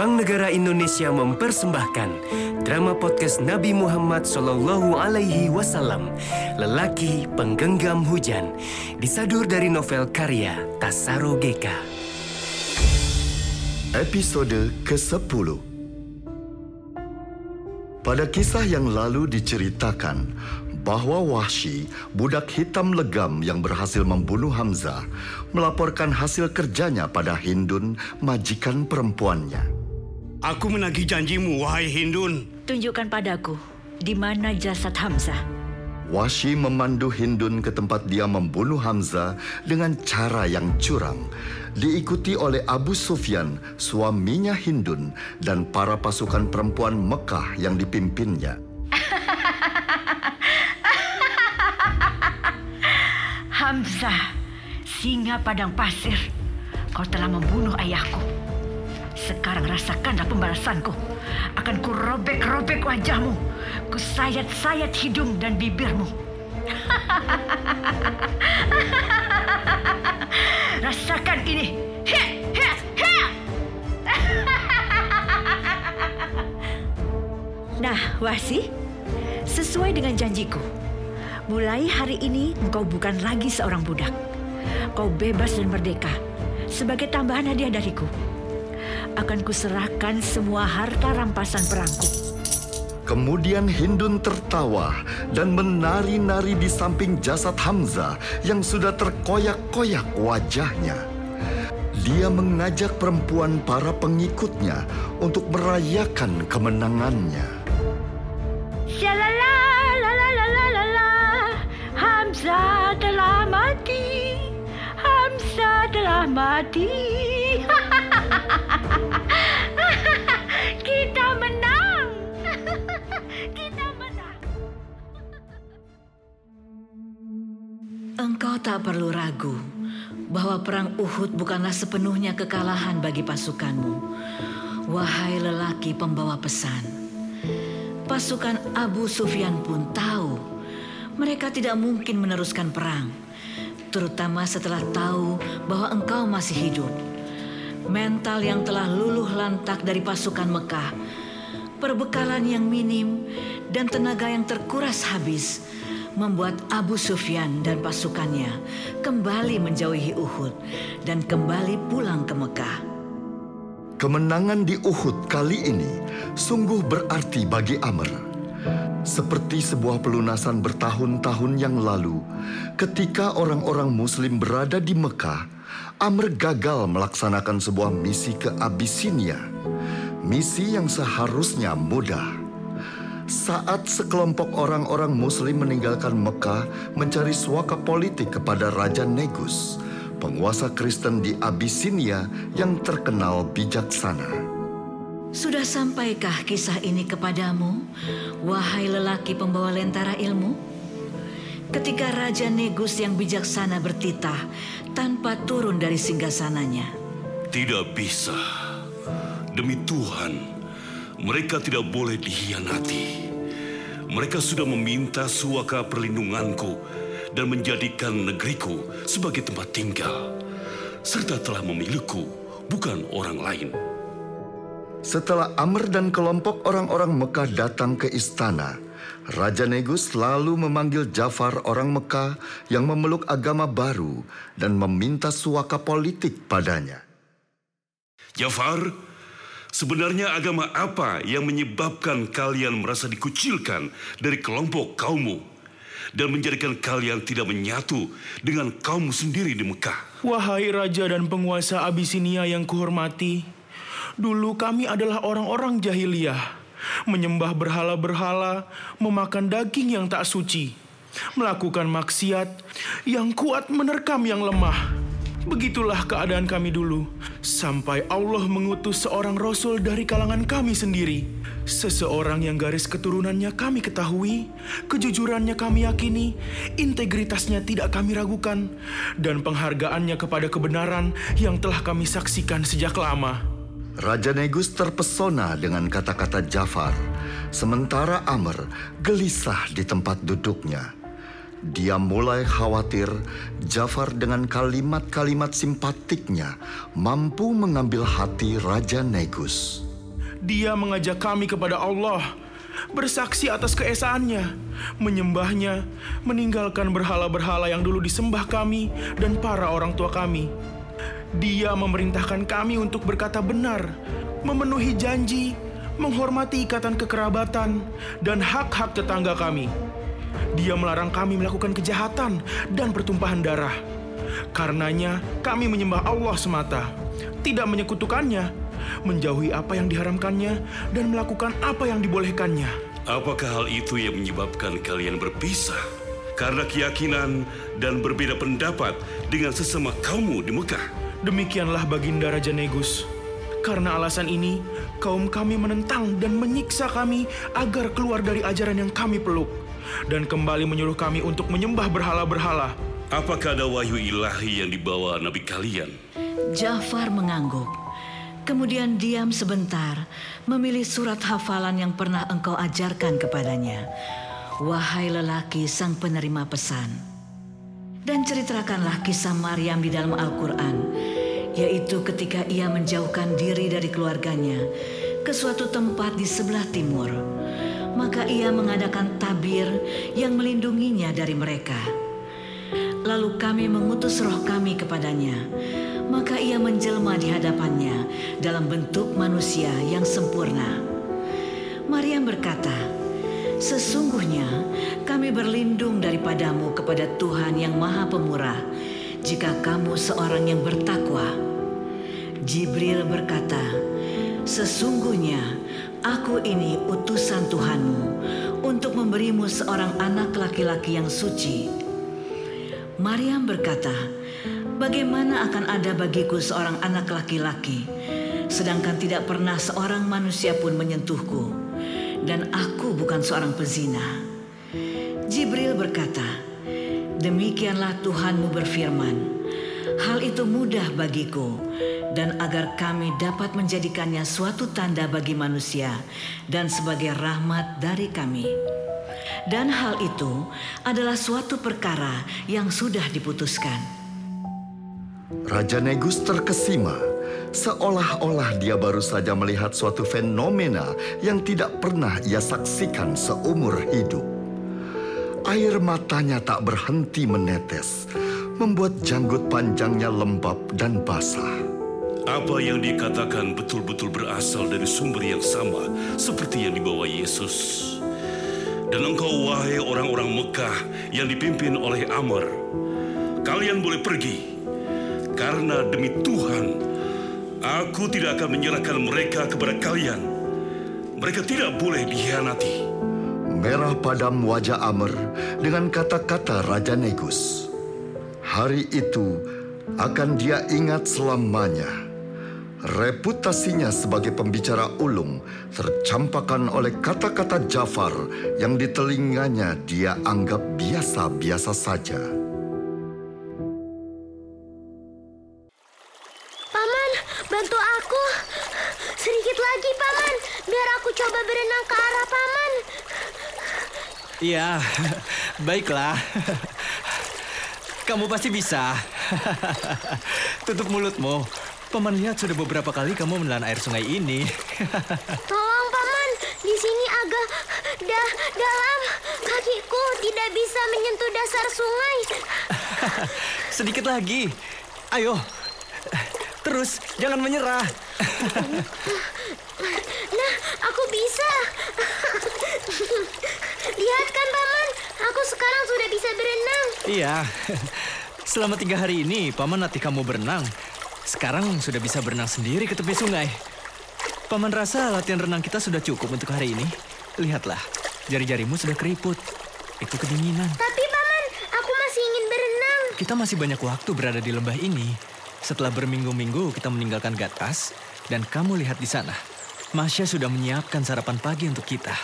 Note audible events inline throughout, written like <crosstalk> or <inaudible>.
Bank Negara Indonesia mempersembahkan drama podcast Nabi Muhammad Sallallahu Alaihi Wasallam, Lelaki Penggenggam Hujan, disadur dari novel karya Tasaro Geka. Episode ke-10 Pada kisah yang lalu diceritakan bahwa Wahsy, budak hitam legam yang berhasil membunuh Hamzah, melaporkan hasil kerjanya pada Hindun, majikan perempuannya. Aku menagih janjimu, wahai Hindun. Tunjukkan padaku di mana jasad Hamzah. Wahsy memandu Hindun ke tempat dia membunuh Hamzah dengan cara yang curang, diikuti oleh Abu Sufyan, suaminya Hindun, dan para pasukan perempuan Mekah yang dipimpinnya. <laughs> Hamzah, singa padang pasir. Kau telah membunuh ayahku. Sekarang rasakanlah pembalasanku. Akan kurobek-robek wajahmu. Kusayat-sayat hidung dan bibirmu. <laughs> Rasakan ini. <laughs> Nah, Wasi, sesuai dengan janjiku, mulai hari ini engkau bukan lagi seorang budak. Kau bebas dan merdeka. Sebagai tambahan hadiah dariku, akan kuserahkan semua harta rampasan perangku. Kemudian Hindun tertawa dan menari-nari di samping jasad Hamzah yang sudah terkoyak-koyak wajahnya. Dia mengajak perempuan para pengikutnya untuk merayakan kemenangannya. Shalala, la la la la la la. Hamzah telah mati. Hamzah telah mati. <laughs> Kita menang. <laughs> Kita menang. Engkau tak perlu ragu bahwa perang Uhud bukanlah sepenuhnya kekalahan bagi pasukanmu. Wahai lelaki pembawa pesan. Pasukan Abu Sufyan pun tahu mereka tidak mungkin meneruskan perang, terutama setelah tahu bahwa engkau masih hidup. Mental yang telah luluh lantak dari pasukan Mekah, perbekalan yang minim, dan tenaga yang terkuras habis membuat Abu Sufyan dan pasukannya kembali menjauhi Uhud dan kembali pulang ke Mekah. Kemenangan di Uhud kali ini sungguh berarti bagi Amr. Seperti sebuah pelunasan bertahun-tahun yang lalu, ketika orang-orang Muslim berada di Mekah, Amr gagal melaksanakan sebuah misi ke Abisinia, misi yang seharusnya mudah. Saat sekelompok orang-orang Muslim meninggalkan Mekah mencari suaka politik kepada Raja Negus, penguasa Kristen di Abisinia yang terkenal bijaksana. Sudah sampaikah kisah ini kepadamu, wahai lelaki pembawa lentara ilmu? Ketika Raja Negus yang bijaksana bertitah tanpa turun dari singgasananya. Tidak bisa. Demi Tuhan, mereka tidak boleh dihianati. Mereka sudah meminta suaka perlindunganku dan menjadikan negeriku sebagai tempat tinggal, serta telah memilihku, bukan orang lain. Setelah Amr dan kelompok orang-orang Mekah datang ke istana, Raja Negus lalu memanggil Jafar orang Mekah yang memeluk agama baru dan meminta suaka politik padanya. Jafar, sebenarnya agama apa yang menyebabkan kalian merasa dikucilkan dari kelompok kaummu dan menjadikan kalian tidak menyatu dengan kaummu sendiri di Mekah? Wahai raja dan penguasa Abisinia yang kuhormati, dulu kami adalah orang-orang jahiliyah, menyembah berhala-berhala, memakan daging yang tak suci, melakukan maksiat yang kuat menerkam yang lemah. Begitulah keadaan kami dulu, sampai Allah mengutus seorang rasul dari kalangan kami sendiri. Seseorang yang garis keturunannya kami ketahui, kejujurannya kami yakini, integritasnya tidak kami ragukan, dan penghargaannya kepada kebenaran yang telah kami saksikan sejak lama. Raja Negus terpesona dengan kata-kata Jafar, sementara Amr gelisah di tempat duduknya. Dia mulai khawatir Jafar dengan kalimat-kalimat simpatiknya mampu mengambil hati Raja Negus. Dia mengajak kami kepada Allah, bersaksi atas keesaannya, menyembahnya, meninggalkan berhala-berhala yang dulu disembah kami dan para orang tua kami. Dia memerintahkan kami untuk berkata benar, memenuhi janji, menghormati ikatan kekerabatan, dan hak-hak tetangga kami. Dia melarang kami melakukan kejahatan dan pertumpahan darah. Karenanya, kami menyembah Allah semata, tidak menyekutukannya, menjauhi apa yang diharamkannya, dan melakukan apa yang dibolehkannya. Apakah hal itu yang menyebabkan kalian berpisah? Karena keyakinan dan berbeda pendapat dengan sesama kaummu di Mekah. Demikianlah Baginda Raja Negus. Karena alasan ini, kaum kami menentang dan menyiksa kami agar keluar dari ajaran yang kami peluk dan kembali menyuruh kami untuk menyembah berhala-berhala. Apakah ada wahyu ilahi yang dibawa nabi kalian? Jafar mengangguk. Kemudian diam sebentar, memilih surat hafalan yang pernah engkau ajarkan kepadanya. Wahai lelaki sang penerima pesan. Dan ceritakanlah kisah Maryam di dalam Al-Quran, yaitu ketika ia menjauhkan diri dari keluarganya ke suatu tempat di sebelah timur. Maka ia mengadakan tabir yang melindunginya dari mereka. Lalu kami mengutus roh kami kepadanya, maka ia menjelma di hadapannya dalam bentuk manusia yang sempurna. Maryam berkata, Sesungguhnya kami berlindung daripadamu kepada Tuhan yang Maha Pemurah, jika kamu seorang yang bertakwa. Jibril berkata, Sesungguhnya aku ini utusan Tuhanmu untuk memberimu seorang anak laki-laki yang suci. Maryam berkata, Bagaimana akan ada bagiku seorang anak laki-laki, sedangkan tidak pernah seorang manusia pun menyentuhku, dan aku bukan seorang pezina. Jibril berkata, Demikianlah Tuhanmu berfirman, Hal itu mudah bagiku, dan agar kami dapat menjadikannya suatu tanda bagi manusia dan sebagai rahmat dari kami. Dan hal itu adalah suatu perkara yang sudah diputuskan. Raja Negus terkesima, seolah-olah dia baru saja melihat suatu fenomena yang tidak pernah ia saksikan seumur hidup. Air matanya tak berhenti menetes, membuat janggut panjangnya lembab dan basah. Apa yang dikatakan betul-betul berasal dari sumber yang sama seperti yang dibawa Yesus. Dan engkau wahai orang-orang Mekah yang dipimpin oleh Amr, kalian boleh pergi karena demi Tuhan, aku tidak akan menyerahkan mereka kepada kalian. Mereka tidak boleh dikhianati. Merah padam wajah Amer dengan kata-kata Raja Negus. Hari itu akan dia ingat selamanya. Reputasinya sebagai pembicara ulung tercampakkan oleh kata-kata Jafar yang di telinganya dia anggap biasa-biasa saja. Iya, baiklah. Kamu pasti bisa. Tutup mulutmu. Paman lihat sudah beberapa kali kamu menelan air sungai ini. Tolong, Paman. Di sini agak da dalam. Kakiku tidak bisa menyentuh dasar sungai. Sedikit lagi. Ayo. Terus, jangan menyerah. Nah, aku bisa. Lihat kan, Paman. Aku sekarang sudah bisa berenang. Iya. <laughs> Selama tiga hari ini, Paman latih kamu berenang. Sekarang sudah bisa berenang sendiri ke tepi sungai. Paman rasa latihan renang kita sudah cukup untuk hari ini. Lihatlah, jari-jarimu sudah keriput. Itu kedinginan. Tapi, Paman, aku masih ingin berenang. Kita masih banyak waktu berada di lembah ini. Setelah berminggu-minggu kita meninggalkan Gatas, dan kamu lihat di sana. Masya sudah menyiapkan sarapan pagi untuk kita.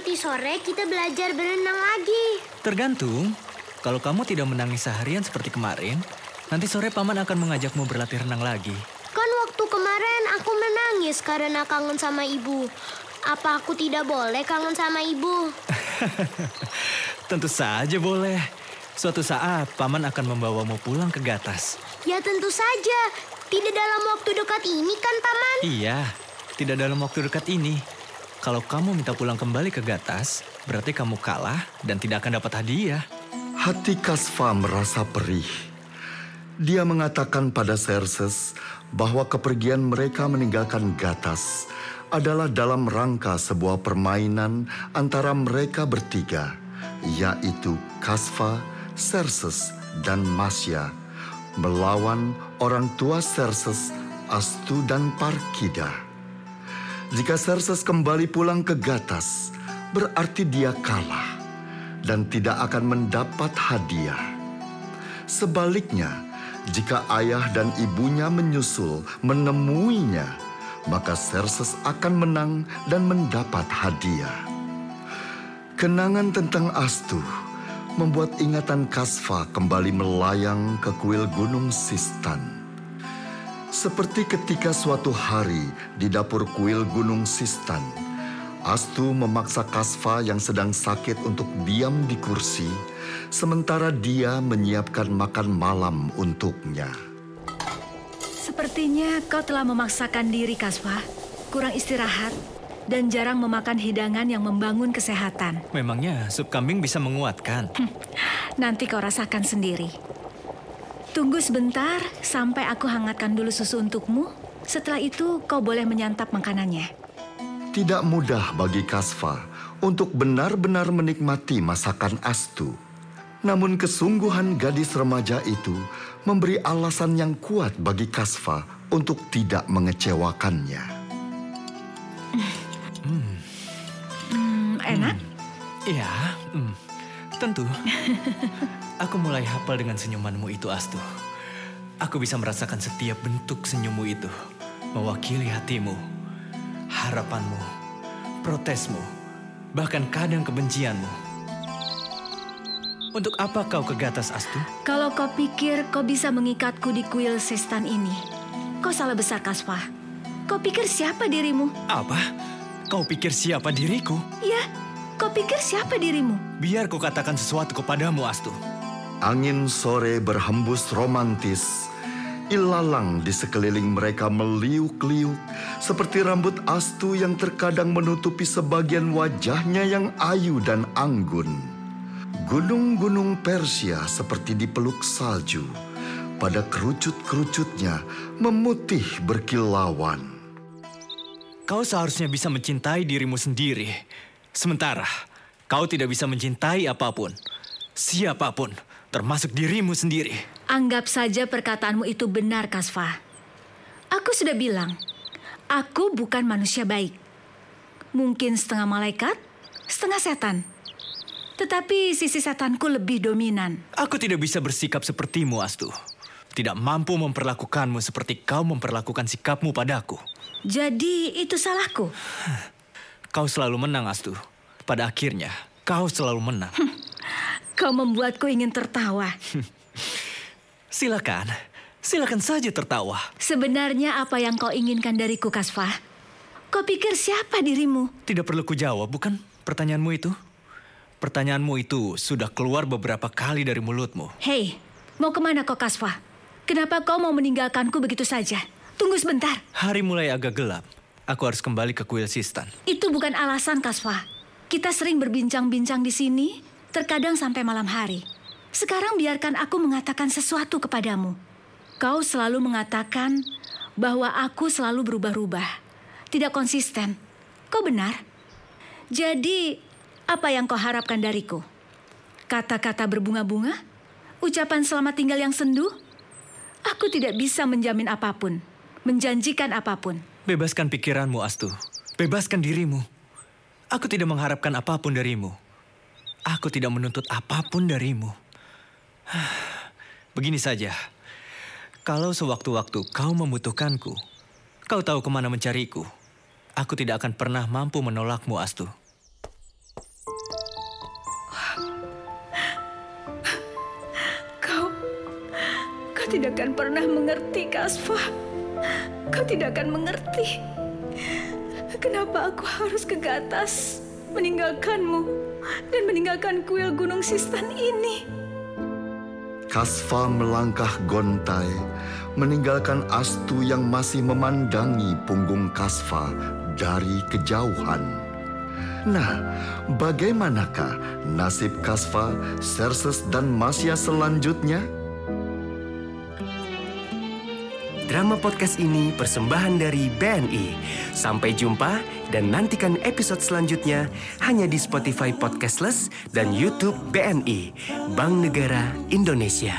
Nanti sore kita belajar berenang lagi. Tergantung, kalau kamu tidak menangis seharian seperti kemarin, nanti sore paman akan mengajakmu berlatih renang lagi. Kan waktu kemarin aku menangis karena kangen sama ibu. Apa aku tidak boleh kangen sama ibu? <laughs> Tentu saja boleh. Suatu saat paman akan membawamu pulang ke Gatas. Ya tentu saja. Tidak dalam waktu dekat ini kan, Paman? Iya, Tidak dalam waktu dekat ini. Kalau kamu minta pulang kembali ke Gatas, berarti kamu kalah dan tidak akan dapat hadiah. Hati Kasfa merasa perih. Dia mengatakan pada Serses bahwa kepergian mereka meninggalkan Gatas adalah dalam rangka sebuah permainan antara mereka bertiga, yaitu Kasfa, Serses, dan Masya, melawan orang tua Serses, Astu, dan Parkida. Jika Serses kembali pulang ke Gatas, berarti dia kalah dan tidak akan mendapat hadiah. Sebaliknya, jika ayah dan ibunya menyusul menemuinya, maka Serses akan menang dan mendapat hadiah. Kenangan tentang Astu membuat ingatan Kasfa kembali melayang ke kuil Gunung Sistan. Seperti ketika suatu hari di dapur kuil Gunung Sistan, Astu memaksa Kasfa yang sedang sakit untuk diam di kursi, sementara dia menyiapkan makan malam untuknya. Sepertinya kau telah memaksakan diri, Kasfa. Kurang istirahat dan jarang memakan hidangan yang membangun kesehatan. Memangnya sup kambing bisa menguatkan? <laughs> Nanti kau rasakan sendiri. Tunggu sebentar sampai aku hangatkan dulu susu untukmu. Setelah itu kau boleh menyantap makanannya. Tidak mudah bagi Kasfa untuk benar-benar menikmati masakan Astu. Namun kesungguhan gadis remaja itu memberi alasan yang kuat bagi Kasfa untuk tidak mengecewakannya. Hmm, enak? Iya, hmm, tentu. <laughs> Aku mulai hafal dengan senyumanmu itu, Astu. Aku bisa merasakan setiap bentuk senyummu itu, mewakili hatimu, harapanmu, protesmu, bahkan kadang kebencianmu. Untuk apa kau ke Gatas, Astu? Kalau kau pikir kau bisa mengikatku di kuil Sistan ini, kau salah besar, Kasfa. Kau pikir siapa dirimu? Apa? Kau pikir siapa diriku? Ya, kau pikir siapa dirimu? Biar ku katakan sesuatu kepadamu, Astu. Angin sore berhembus romantis. Ilalang di sekeliling mereka meliuk-liuk seperti rambut Astu yang terkadang menutupi sebagian wajahnya yang ayu dan anggun. Gunung-gunung Persia seperti dipeluk salju. Pada kerucut-kerucutnya memutih berkilauan. Kau seharusnya bisa mencintai dirimu sendiri. Sementara kau tidak bisa mencintai apa pun. Siapa pun, termasuk dirimu sendiri. Anggap saja perkataanmu itu benar, Kasfa. Aku sudah bilang, aku bukan manusia baik. Mungkin setengah malaikat, setengah setan. Tetapi sisi setanku lebih dominan. Aku tidak bisa bersikap sepertimu, Astu. Tidak mampu memperlakukanmu seperti kau memperlakukan sikapmu padaku. Jadi itu salahku. Kau selalu menang, Astu. Pada akhirnya, kau selalu menang. Kau membuatku ingin tertawa. <laughs> Silakan, silakan saja tertawa. Sebenarnya apa yang kau inginkan dariku, Kasfa? Kau pikir siapa dirimu? Tidak perlu kujawab, bukan pertanyaanmu itu? Pertanyaanmu itu sudah keluar beberapa kali dari mulutmu. Hei, mau ke mana kau, Kasfa? Kenapa kau mau meninggalkanku begitu saja? Tunggu sebentar. Hari mulai agak gelap. Aku harus kembali ke kuil Sistan. Itu bukan alasan, Kasfa. Kita sering berbincang-bincang di sini, terkadang sampai malam hari. Sekarang biarkan aku mengatakan sesuatu kepadamu. Kau selalu mengatakan bahwa aku selalu berubah-ubah, tidak konsisten. Kau benar. Jadi, apa yang kau harapkan dariku? Kata-kata berbunga-bunga? Ucapan selamat tinggal yang sendu? Aku tidak bisa menjamin apa pun, menjanjikan apa pun. Bebaskan pikiranmu, Astu. Bebaskan dirimu. Aku tidak mengharapkan apa pun darimu. Aku tidak menuntut apa pun darimu. <sighs> Begini saja. Kalau sewaktu-waktu kau membutuhkanku, kau tahu ke mana mencariku. Aku tidak akan pernah mampu menolakmu, Astu. <sighs> Kau, kau tidak akan pernah mengerti, Kasfa. Kau tidak akan mengerti. Kenapa aku harus ke Gatas, meninggalkanmu, dan meninggalkan kuil Gunung Sistan ini? Kasfa melangkah gontai, meninggalkan Astu yang masih memandangi punggung Kasfa dari kejauhan. Nah, bagaimanakah nasib Kasfa, Serses, dan Masya selanjutnya? Drama podcast ini persembahan dari BNI. Sampai jumpa dan nantikan episode selanjutnya hanya di Spotify Podcastless dan YouTube BNI, Bank Negara Indonesia.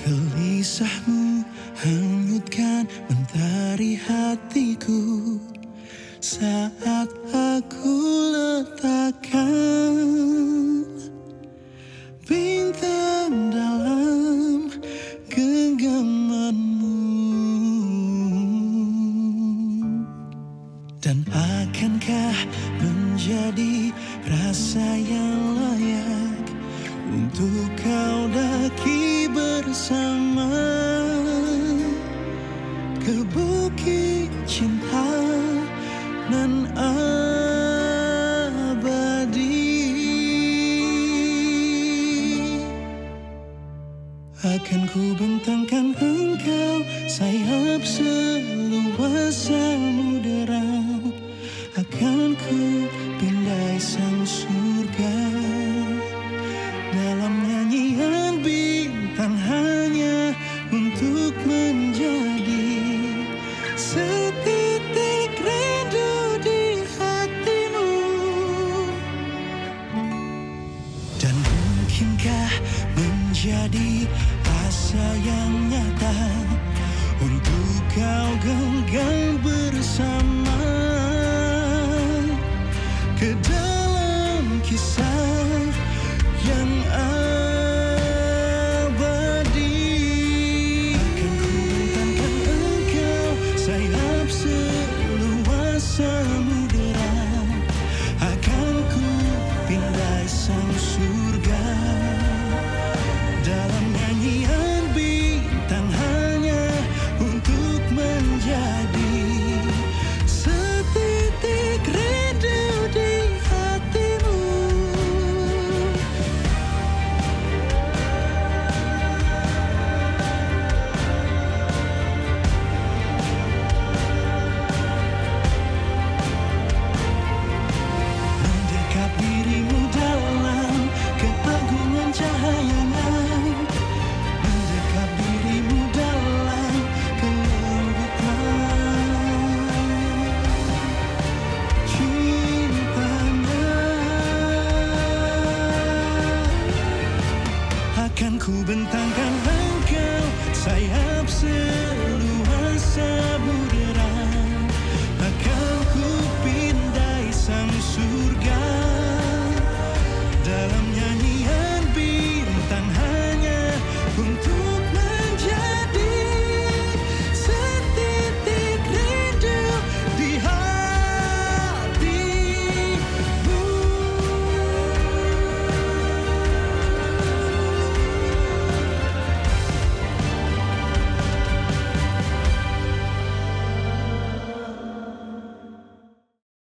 Gelisahmu hanyutkan mentari hatiku saat aku ke dalam